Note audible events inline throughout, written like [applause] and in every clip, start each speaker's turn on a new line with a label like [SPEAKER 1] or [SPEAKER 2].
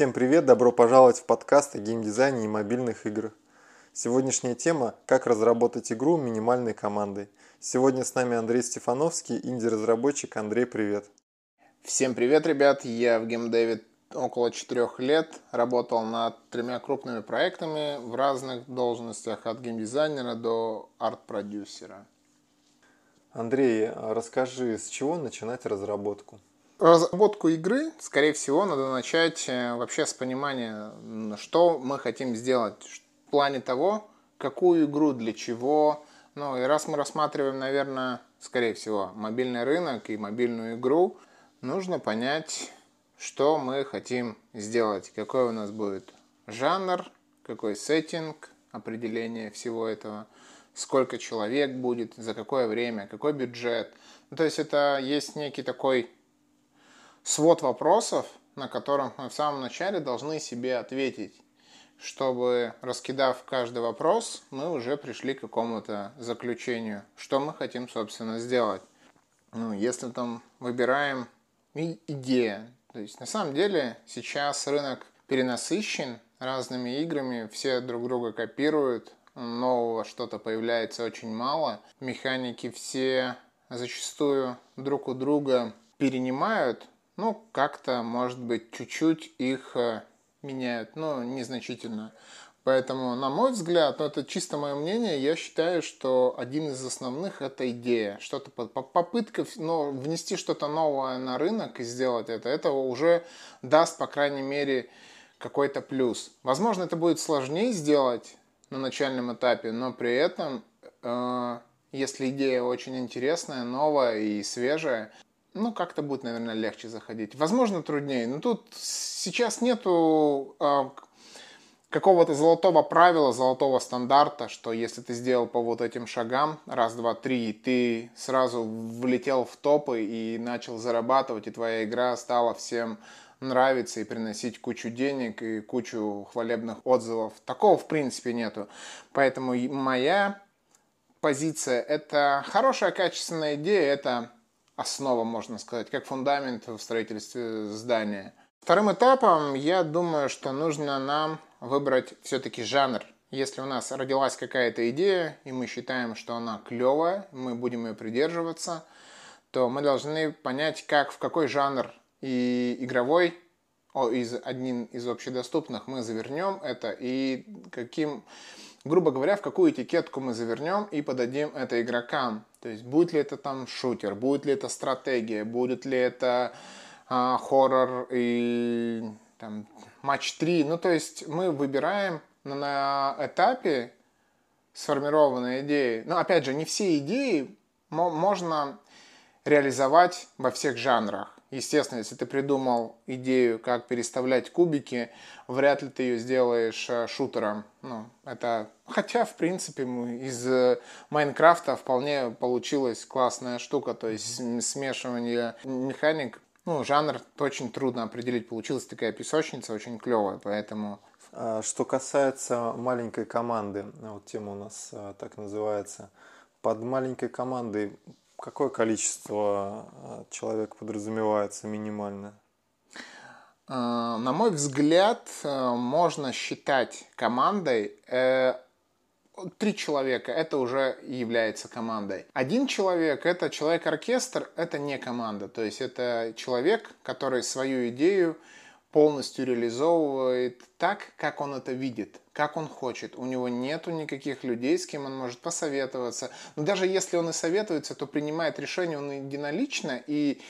[SPEAKER 1] Всем привет, добро пожаловать в подкаст о геймдизайне и мобильных играх. Сегодняшняя тема – как разработать игру минимальной командой. Сегодня с нами Андрей Стефановский, инди-разработчик. Андрей, привет.
[SPEAKER 2] Всем привет, ребят. Я в геймдеве около четырех лет. Работал над тремя крупными проектами в разных должностях, от геймдизайнера до арт-продюсера.
[SPEAKER 1] Андрей, расскажи, с чего начинать разработку?
[SPEAKER 2] Разработку игры, скорее всего, надо начать э, вообще с понимания, что мы хотим сделать в плане того, какую игру, для чего. Ну и раз мы рассматриваем, наверное, скорее всего, мобильный рынок и мобильную игру, нужно понять, что мы хотим сделать, какой у нас будет жанр, какой сеттинг, определение всего этого, сколько человек будет, за какое время, какой бюджет. Ну, то есть это есть некий такой свод вопросов, на которых мы в самом начале должны себе ответить, чтобы, раскидав каждый вопрос, мы уже пришли к какому-то заключению, что мы хотим, собственно, сделать. Ну, если там выбираем идея, то есть на самом деле сейчас рынок перенасыщен разными играми, все друг друга копируют, нового что-то появляется очень мало, механики все зачастую друг у друга перенимают, ну, как-то, может быть, чуть-чуть их э, меняют, но незначительно. Поэтому, на мой взгляд, ну, это чисто мое мнение, я считаю, что один из основных – это идея. Что-то, попытка ну, внести что-то новое на рынок и сделать это, это уже даст, по крайней мере, какой-то плюс. Возможно, это будет сложнее сделать на начальном этапе, но при этом, э, если идея очень интересная, новая и свежая, ну, как-то будет, наверное, легче заходить. Возможно, труднее. Но тут сейчас нету э, какого-то золотого правила, золотого стандарта, что если ты сделал по вот этим шагам, раз, два, три, ты сразу влетел в топы и начал зарабатывать, и твоя игра стала всем нравиться и приносить кучу денег и кучу хвалебных отзывов. Такого, в принципе, нету. Поэтому моя позиция – это хорошая, качественная идея, это основа, можно сказать, как фундамент в строительстве здания. Вторым этапом, я думаю, что нужно нам выбрать все-таки жанр. Если у нас родилась какая-то идея, и мы считаем, что она клевая, мы будем ее придерживаться, то мы должны понять, как, в какой жанр и игровой, о, из, один из общедоступных мы завернем это, и каким, грубо говоря, в какую этикетку мы завернем и подадим это игрокам. То есть будет ли это там шутер, будет ли это стратегия, будет ли это а, хоррор и там, матч 3. Ну, то есть мы выбираем на этапе сформированной идеи. Но опять же, не все идеи можно реализовать во всех жанрах. Естественно, если ты придумал идею, как переставлять кубики, вряд ли ты ее сделаешь э, шутером. Ну, это... Хотя, в принципе, из э, Майнкрафта вполне получилась классная штука, то есть смешивание механик. Ну, жанр очень трудно определить. Получилась такая песочница, очень клевая, поэтому...
[SPEAKER 1] А что касается маленькой команды, вот тема у нас э, так называется, под маленькой командой какое количество э, человек подразумевается минимально?
[SPEAKER 2] Э, на мой взгляд, э, можно считать командой три человека это уже является командой. Один человек это человек-оркестр, это не команда. То есть это человек, который свою идею полностью реализовывает так, как он это видит, как он хочет. У него нету никаких людей, с кем он может посоветоваться. Но даже если он и советуется, то принимает решение он единолично, и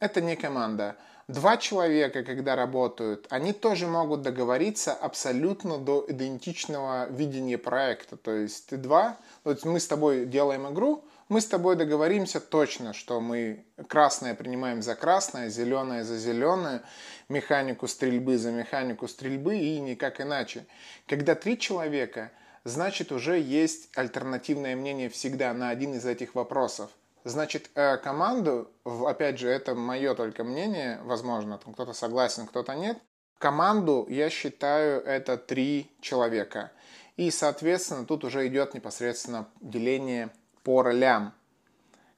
[SPEAKER 2] это не команда. Два человека, когда работают, они тоже могут договориться абсолютно до идентичного видения проекта. То есть ты два, есть мы с тобой делаем игру, мы с тобой договоримся точно, что мы красное принимаем за красное, зеленое за зеленое, механику стрельбы за механику стрельбы и никак иначе. Когда три человека, значит уже есть альтернативное мнение всегда на один из этих вопросов. Значит, э, команду, опять же, это мое только мнение, возможно, там кто-то согласен, кто-то нет. Команду, я считаю, это три человека. И, соответственно, тут уже идет непосредственно деление по ролям.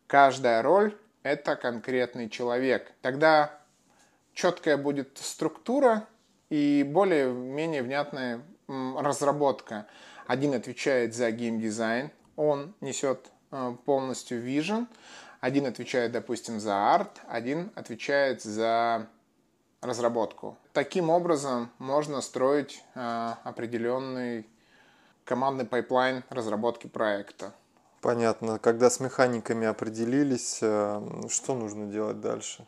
[SPEAKER 2] Каждая роль – это конкретный человек. Тогда четкая будет структура и более-менее внятная разработка. Один отвечает за геймдизайн, он несет э, полностью vision, один отвечает, допустим, за арт, один отвечает за разработку. Таким образом можно строить э, определенный командный пайплайн разработки проекта.
[SPEAKER 1] Понятно. Когда с механиками определились, э, что нужно делать дальше?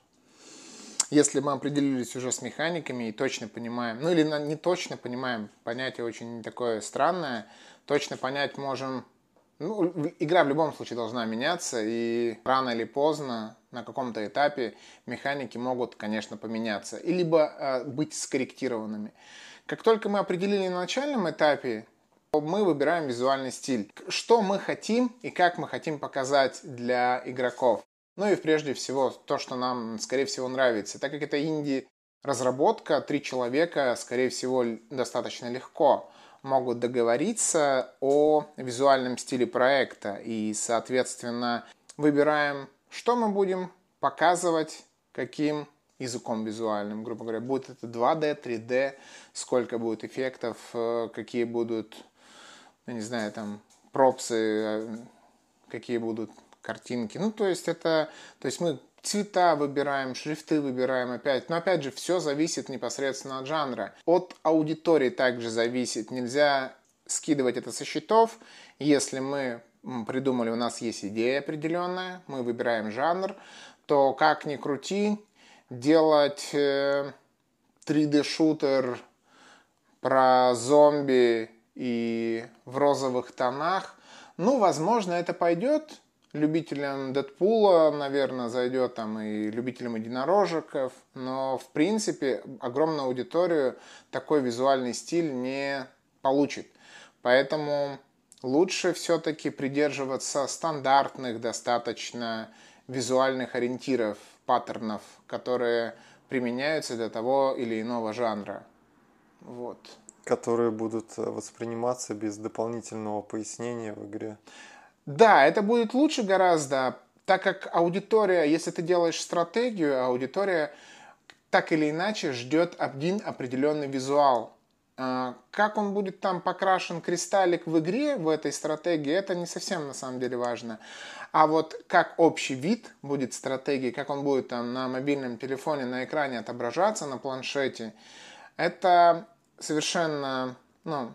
[SPEAKER 2] Если мы определились уже с механиками и точно понимаем, ну или не точно понимаем, понятие очень такое странное, точно понять можем, ну, игра в любом случае должна меняться, и рано или поздно на каком-то этапе механики могут, конечно, поменяться, и либо э, быть скорректированными. Как только мы определили на начальном этапе, мы выбираем визуальный стиль. Что мы хотим и как мы хотим показать для игроков. Ну и прежде всего то, что нам, скорее всего, нравится. Так как это инди разработка, три человека, скорее всего, достаточно легко могут договориться о визуальном стиле проекта. И, соответственно, выбираем, что мы будем показывать, каким языком визуальным, грубо говоря, будет это 2D, 3D, сколько будет эффектов, э, какие будут, я не знаю, там, пропсы, э, какие будут картинки. Ну, то есть это, то есть мы цвета выбираем, шрифты выбираем опять. Но опять же, все зависит непосредственно от жанра. От аудитории также зависит. Нельзя скидывать это со счетов. Если мы придумали, у нас есть идея определенная, мы выбираем жанр, то как ни крути, делать 3D-шутер э, про зомби и в розовых тонах, ну, возможно, это пойдет, любителям Дэдпула, наверное, зайдет там и любителям единорожеков, но в принципе огромную аудиторию такой визуальный стиль не получит. Поэтому лучше все-таки придерживаться стандартных достаточно визуальных ориентиров, паттернов, которые применяются для того или иного жанра. Вот.
[SPEAKER 1] Которые будут восприниматься без дополнительного пояснения в игре.
[SPEAKER 2] Да, это будет лучше гораздо, так как аудитория, если ты делаешь стратегию, аудитория так или иначе ждет один определенный визуал. А, как он будет там покрашен кристаллик в игре, в этой стратегии, это не совсем на самом деле важно. А вот как общий вид будет стратегии, как он будет там на мобильном телефоне, на экране отображаться, на планшете, это совершенно ну,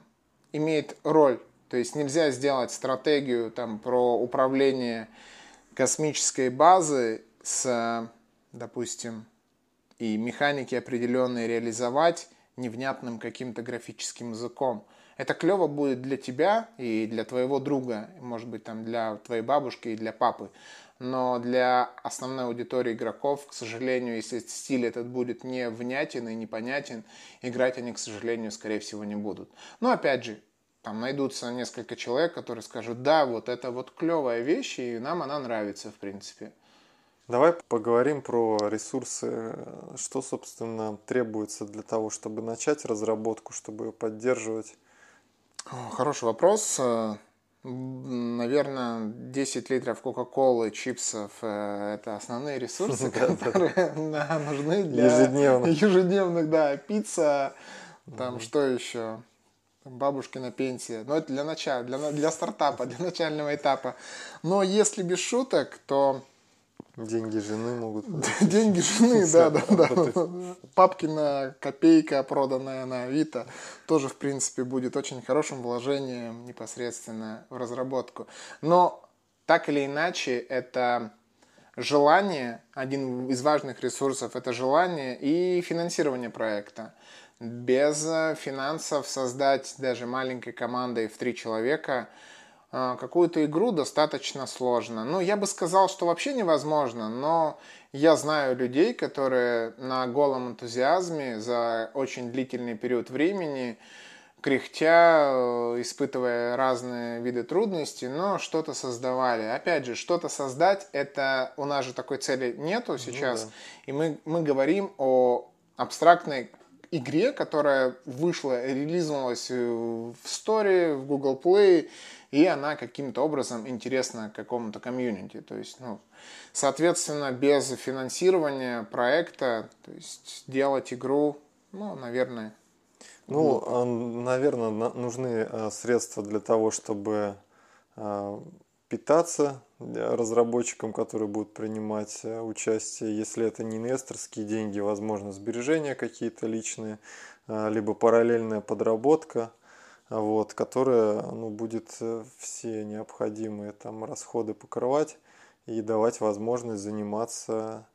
[SPEAKER 2] имеет роль. То есть нельзя сделать стратегию там, про управление космической базы с, допустим, и механики определенные реализовать невнятным каким-то графическим языком. Это клево будет для тебя и для твоего друга, может быть, там для твоей бабушки и для папы. Но для основной аудитории игроков, к сожалению, если стиль этот будет не внятен и непонятен, играть они, к сожалению, скорее всего, не будут. Но опять же, там найдутся несколько человек, которые скажут, да, вот это вот клевая вещь, и нам она нравится, в принципе.
[SPEAKER 1] Давай поговорим про ресурсы. Что, собственно, требуется для того, чтобы начать разработку, чтобы ее поддерживать?
[SPEAKER 2] Хороший вопрос. Наверное, 10 литров Кока-Колы, чипсов – это основные ресурсы, [laughs] которые нужны для ежедневных. ежедневных, да, пицца, там что еще? бабушкина пенсия. Но это для начала, для, для стартапа, [laughs] для начального этапа. Но если без шуток, то...
[SPEAKER 1] Деньги жены могут... [laughs]
[SPEAKER 2] Деньги жены, да, да, да. [laughs] Папкина копейка, проданная на Авито, тоже, в принципе, будет очень хорошим вложением непосредственно в разработку. Но так или иначе, это желание, один из важных ресурсов, это желание и финансирование проекта. Без э, финансов создать даже маленькой командой в три человека какую-то игру достаточно сложно. Ну, я бы сказал, что вообще невозможно, но я знаю людей, которые на голом энтузиазме за очень длительный период времени, кряхтя, э, испытывая разные виды трудностей, но что-то создавали. Опять же, что-то создать, это у нас же такой цели нету сейчас, ну, да. и мы, мы говорим о абстрактной игре, которая вышла, релизнулась в Story, в Google Play, и она каким-то образом интересна какому-то комьюнити. То есть, ну, соответственно, без финансирования проекта, то есть делать игру, ну, наверное,
[SPEAKER 1] Ну, наверное, нужны средства для того, чтобы питаться разработчикам, которые будут принимать участие. Если это не инвесторские деньги, возможно, сбережения какие-то личные, либо параллельная подработка – вот, которая ну, будет э, все необходимые там расходы покрывать и давать возможность заниматься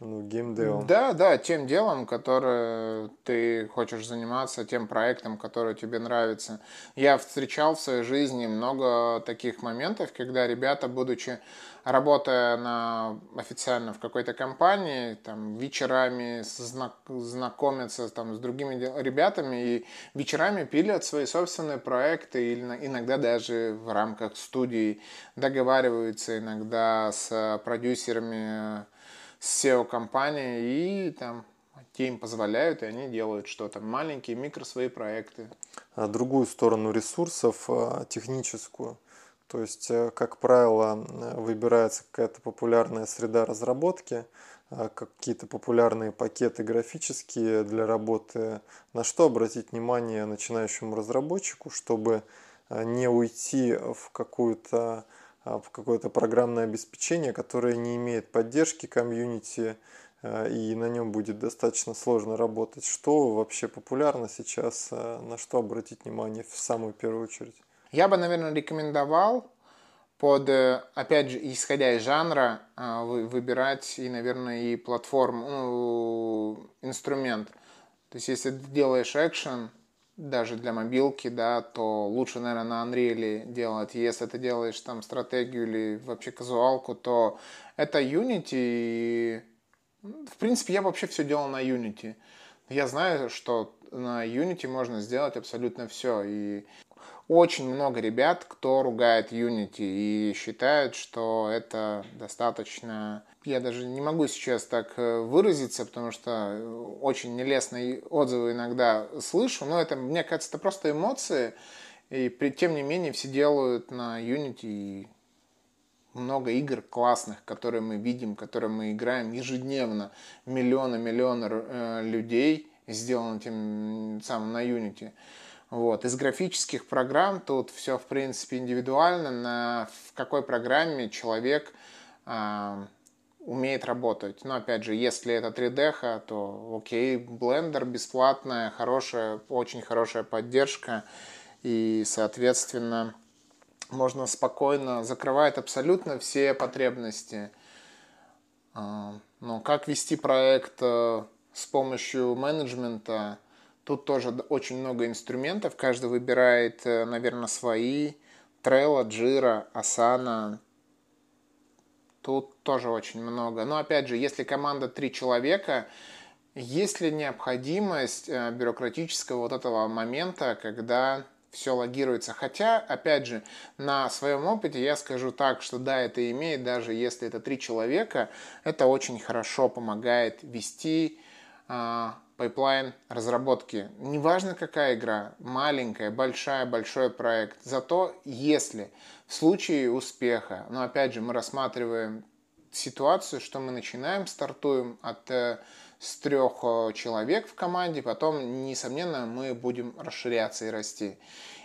[SPEAKER 1] ну, геймдевом.
[SPEAKER 2] Да, да, тем делом, которое ты хочешь заниматься, тем проектом, который тебе нравится. Я встречал в своей жизни много таких моментов, когда ребята, будучи работая на, официально в какой-то компании, там, вечерами знак, знакомятся там, с другими ребятами и вечерами пилят свои собственные проекты или иногда даже в рамках студии договариваются иногда с продюсерами с SEO-компании и там те им позволяют, и они делают что-то. Маленькие микро свои проекты.
[SPEAKER 1] А другую сторону ресурсов, а, техническую – то есть, э, как правило, выбирается какая-то популярная среда разработки, э, какие-то популярные пакеты графические для работы. На что обратить внимание начинающему разработчику, чтобы не уйти в какую-то в какое-то программное обеспечение, которое не имеет поддержки комьюнити, и на нем будет достаточно сложно работать. Что вообще популярно сейчас, на что обратить внимание в самую первую очередь?
[SPEAKER 2] Я бы, наверное, рекомендовал под, э, опять же, исходя из жанра, выбирать и, наверное, и платформу, ну, инструмент. То есть, если ты делаешь экшен, даже для мобилки, да, то лучше, наверное, на Unreal делать. Если ты делаешь там стратегию или вообще казуалку, то это Unity. И, в принципе, я вообще все делал на Unity. Я знаю, что на Unity можно сделать абсолютно все. И очень много ребят, кто ругает Unity и считают, что это достаточно... Я даже не могу сейчас так э, выразиться, потому что э, очень нелестные отзывы иногда слышу, но это, мне кажется, это просто эмоции, и при, тем не менее все делают на Unity и много игр классных, которые мы видим, которые мы играем ежедневно. Миллионы-миллионы э, людей сделаны тем самым на Unity. Вот. Из графических программ тут все, в принципе, индивидуально, на в какой программе человек э, умеет работать. Но, опять же, если это 3D, то окей, Blender бесплатная, хорошая, очень хорошая поддержка. И, соответственно, можно спокойно, закрывает абсолютно все потребности. Э, но как вести проект э, с помощью менеджмента – Тут тоже очень много инструментов, каждый выбирает, э, наверное, свои. Trello, Jira, Asana. Тут тоже очень много. Но опять же, если команда три человека, есть ли необходимость э, бюрократического вот этого момента, когда все логируется. Хотя, опять же, на своем опыте я скажу так, что да, это имеет, даже если это три человека, это очень хорошо помогает вести а, пайплайн разработки. Неважно какая игра, маленькая, большая, большой проект. Зато если в случае успеха, но опять же мы рассматриваем ситуацию, что мы начинаем, стартуем от э, с трех э, человек в команде, потом, несомненно, мы будем расширяться и расти.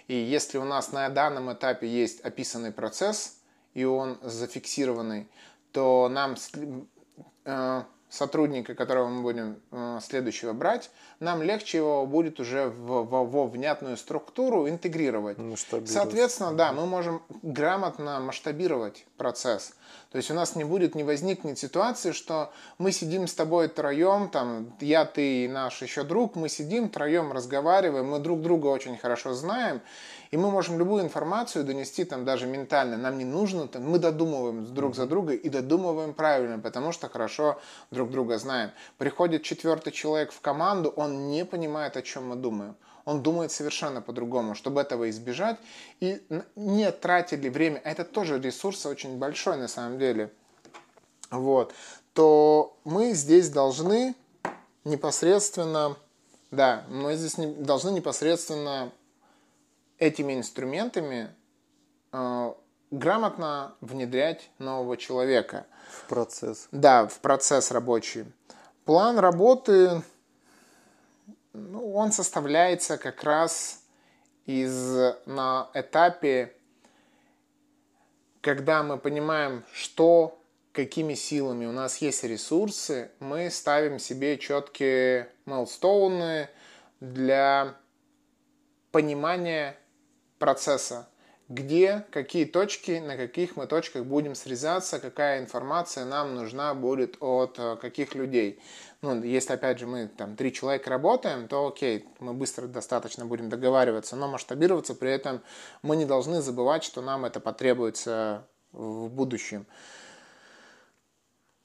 [SPEAKER 2] И если у нас на данном этапе есть описанный процесс, и он зафиксированный, то нам э, сотрудника, которого мы будем э, следующего брать, нам легче его будет уже в, в, во внятную структуру интегрировать. Соответственно, да, мы можем грамотно масштабировать процесс. То есть у нас не будет, не возникнет ситуации, что мы сидим с тобой троем, там, я, ты и наш еще друг, мы сидим троем, разговариваем, мы друг друга очень хорошо знаем, и мы можем любую информацию донести там даже ментально. Нам не нужно, там, мы додумываем друг за друга и додумываем правильно, потому что хорошо друг друга знаем. Приходит четвертый человек в команду, он не понимает, о чем мы думаем он думает совершенно по-другому, чтобы этого избежать. И не тратили время, а это тоже ресурс очень большой на самом деле, вот, то мы здесь должны непосредственно, да, мы здесь не, должны непосредственно этими инструментами э, грамотно внедрять нового человека.
[SPEAKER 1] В процесс.
[SPEAKER 2] Да, в процесс рабочий. План работы ну, он составляется как раз из на этапе, когда мы понимаем, что, какими силами у нас есть ресурсы, мы ставим себе четкие майлстоуны для понимания процесса где, какие точки, на каких мы точках будем срезаться, какая информация нам нужна будет от э, каких людей. Ну, если, опять же, мы там три человека работаем, то окей, мы быстро достаточно будем договариваться, но масштабироваться при этом мы не должны забывать, что нам это потребуется в будущем.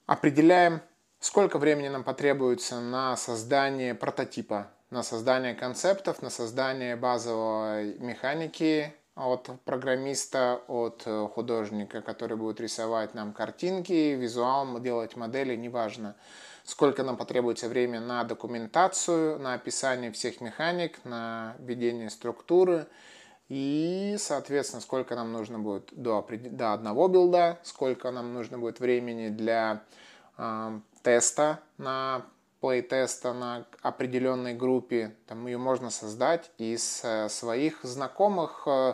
[SPEAKER 2] Определяем, сколько времени нам потребуется на создание прототипа, на создание концептов, на создание базовой механики, от программиста, от э, художника, который будет рисовать нам картинки, визуал, делать модели, неважно. Сколько нам потребуется время на документацию, на описание всех механик, на введение структуры. И, соответственно, сколько нам нужно будет до, до одного билда, сколько нам нужно будет времени для э, теста на плейтеста на определенной группе. Там ее можно создать из э, своих знакомых э,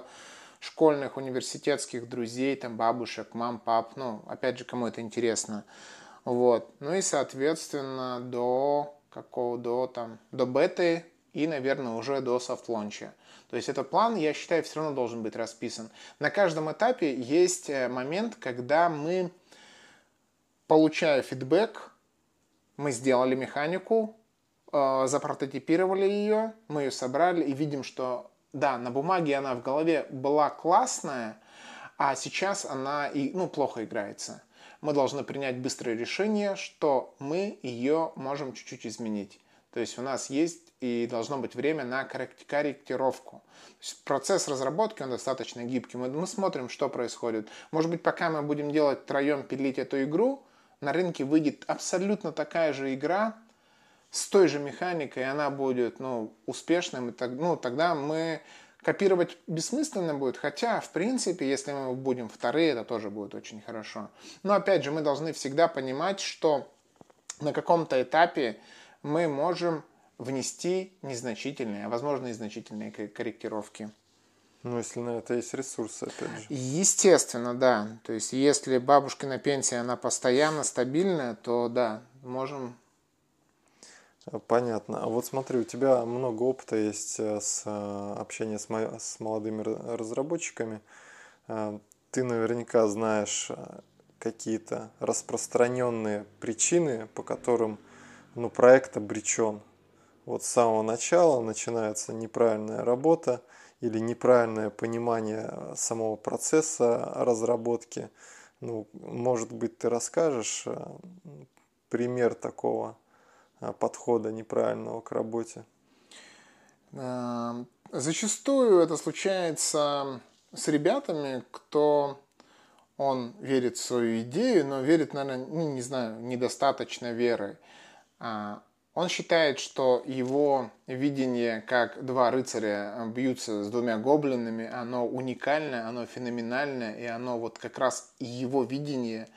[SPEAKER 2] школьных, университетских друзей, там бабушек, мам, пап, ну, опять же, кому это интересно. Вот. Ну и, соответственно, до какого, до там, до беты и, наверное, уже до софт-лонча. То есть этот план, я считаю, все равно должен быть расписан. На каждом этапе есть э, момент, когда мы, получая фидбэк, мы сделали механику, э, запрототипировали ее, мы ее собрали и видим, что да, на бумаге она в голове была классная, а сейчас она и, ну, плохо играется. Мы должны принять быстрое решение, что мы ее можем чуть-чуть изменить. То есть у нас есть и должно быть время на корректировку. процесс разработки он достаточно гибкий. Мы, мы смотрим, что происходит. Может быть, пока мы будем делать втроем пилить эту игру, на рынке выйдет абсолютно такая же игра с той же механикой, и она будет ну, успешным, и так, ну, тогда мы копировать бессмысленно будет, хотя, в принципе, если мы будем вторые, это тоже будет очень хорошо. Но, опять же, мы должны всегда понимать, что на каком-то этапе мы можем внести незначительные, а возможно и значительные корректировки.
[SPEAKER 1] Ну, если на это есть ресурсы, опять же.
[SPEAKER 2] Естественно, да. То есть, если бабушка на пенсии, она постоянно стабильная, то да, можем...
[SPEAKER 1] Понятно. А вот смотри, у тебя много опыта есть э, с э, общения с, мо... с молодыми разработчиками. Э, ты наверняка знаешь какие-то распространенные причины, по которым ну, проект обречен. Вот с самого начала начинается неправильная работа, или неправильное понимание э, самого процесса разработки. Ну, может быть, ты расскажешь э, пример такого э, подхода неправильного к работе?
[SPEAKER 2] Зачастую это случается с ребятами, кто он верит в свою идею, но верит, наверное, ну, не знаю, недостаточно веры. А, он считает, что его видение, как два рыцаря бьются с двумя гоблинами, оно уникальное, оно феноменальное, и оно вот как раз его видение,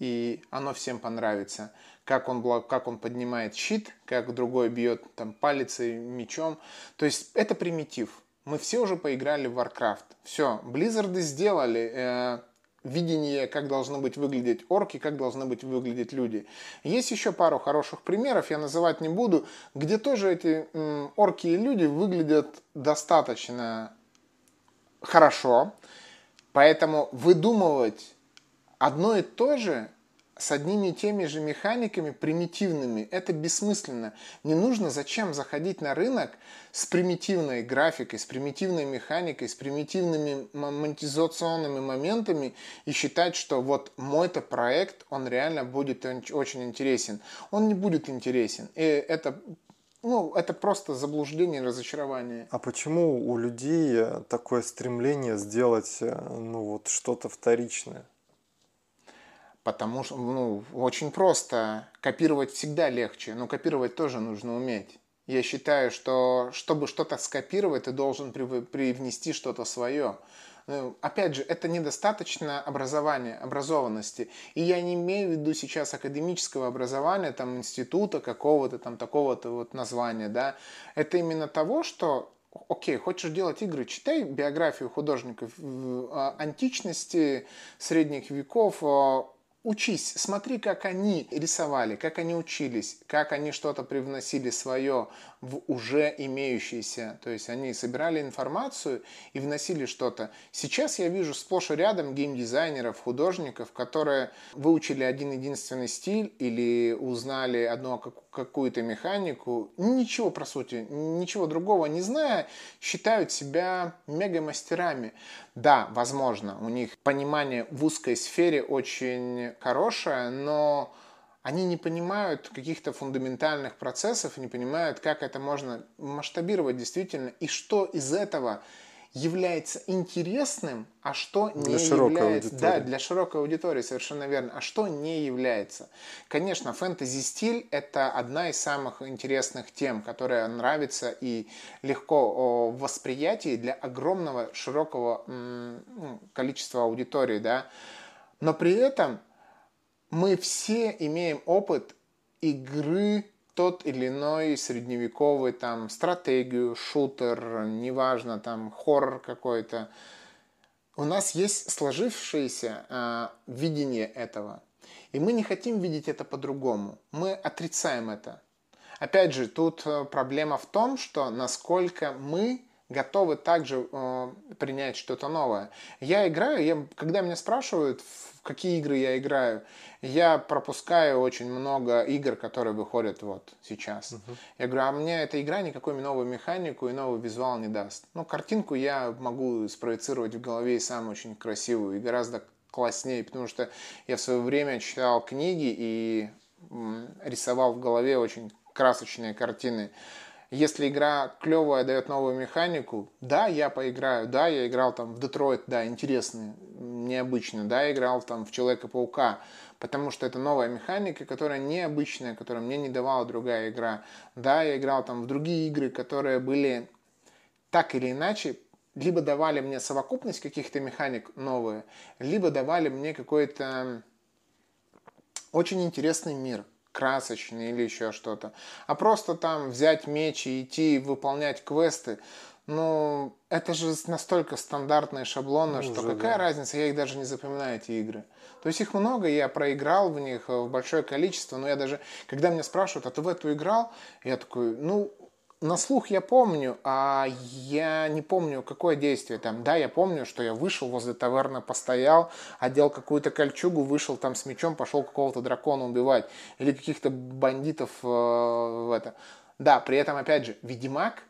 [SPEAKER 2] и оно всем понравится. Как он, как он поднимает щит, как другой бьет там палицей, мечом. То есть это примитив. Мы все уже поиграли в Warcraft. Все, Blizzard сделали э, видение, как должны быть выглядеть орки, как должны быть выглядеть люди. Есть еще пару хороших примеров, я называть не буду, где тоже эти орки и люди выглядят достаточно хорошо. Поэтому выдумывать одно и то же с одними и теми же механиками примитивными. Это бессмысленно. Не нужно зачем заходить на рынок с примитивной графикой, с примитивной механикой, с примитивными монетизационными моментами и считать, что вот мой-то проект, он реально будет очень интересен. Он не будет интересен. И это ну, это просто заблуждение разочарование.
[SPEAKER 1] А почему у людей такое стремление сделать э, ну, вот что-то вторичное?
[SPEAKER 2] Потому что, ну, очень просто. Копировать всегда легче, но копировать тоже нужно уметь. Я считаю, что чтобы что-то скопировать, ты должен привнести что-то свое. Э, опять же, это недостаточно образования, образованности. И я не имею в виду сейчас академического образования, там, института какого-то, там, такого-то вот названия, да. Это именно того, что окей, хочешь делать игры, читай биографию художников а, античности, средних веков, а, Учись, смотри, как они рисовали, как они учились, как они что-то привносили свое в уже имеющееся. То есть они собирали информацию и вносили что-то. Сейчас я вижу сплошь и рядом геймдизайнеров, художников, которые выучили один единственный стиль или узнали одну какую-то механику, ничего про сути, ничего другого не зная, считают себя мега-мастерами. Да, возможно, у них понимание в узкой сфере очень хорошее, но они не понимают каких-то фундаментальных процессов, не понимают, как это можно масштабировать действительно, и что из этого является интересным, а что
[SPEAKER 1] для
[SPEAKER 2] не
[SPEAKER 1] является.
[SPEAKER 2] Аудитории. Да, для широкой аудитории, совершенно верно. А что не является. Конечно, фэнтези-стиль – это одна из самых интересных тем, которая нравится и легко в восприятии для огромного, широкого ну, количества аудитории. Да? Но при этом мы все имеем опыт игры тот или иной средневековый там стратегию, шутер, неважно, там хоррор какой-то. У нас есть сложившееся э, видение этого. И мы не хотим видеть это по-другому. Мы отрицаем это. Опять же, тут э, проблема в том, что насколько мы готовы также э, принять что-то новое. Я играю, я, когда меня спрашивают, в какие игры я играю, я пропускаю очень много игр, которые выходят вот сейчас. Uh-huh. Я говорю, а мне эта игра никакой новую механику и новый визуал не даст. Ну, картинку я могу спроецировать в голове и сам очень красивую и гораздо класснее, потому что я в свое время читал книги и рисовал в голове очень красочные картины. Если игра клевая, дает новую механику, да, я поиграю, да, я играл там в Детройт, да, интересный, необычный, да, играл там в Человека-паука, потому что это новая механика, которая необычная, которую мне не давала другая игра. Да, я играл там в другие игры, которые были так или иначе либо давали мне совокупность каких-то механик новые, либо давали мне какой-то очень интересный мир – красочный или еще что-то. А просто там взять меч и идти выполнять квесты, ну, это же настолько стандартные шаблоны, ну, что какая да. разница, я их даже не запоминаю, эти игры. То есть их много, я проиграл в них в большое количество, но я даже, когда меня спрашивают, а ты в эту играл? Я такой, ну, на слух я помню, а я не помню, какое действие там. Да, я помню, что я вышел возле таверны, постоял, одел какую-то кольчугу, вышел там с мечом, пошел какого-то дракона убивать. Или каких-то бандитов э, в это. Да, при этом, опять же, Ведьмак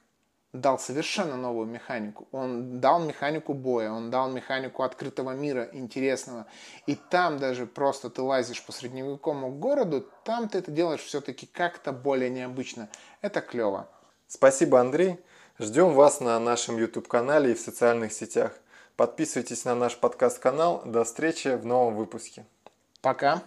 [SPEAKER 2] дал совершенно новую механику. Он дал механику боя, он дал механику открытого мира, интересного. И там даже просто ты лазишь по средневековому городу, там ты это делаешь все-таки как-то более необычно. Это клево.
[SPEAKER 1] Спасибо, Андрей. Ждем вас на нашем YouTube-канале и в социальных сетях. Подписывайтесь на наш подкаст-канал. До встречи в новом выпуске.
[SPEAKER 2] Пока.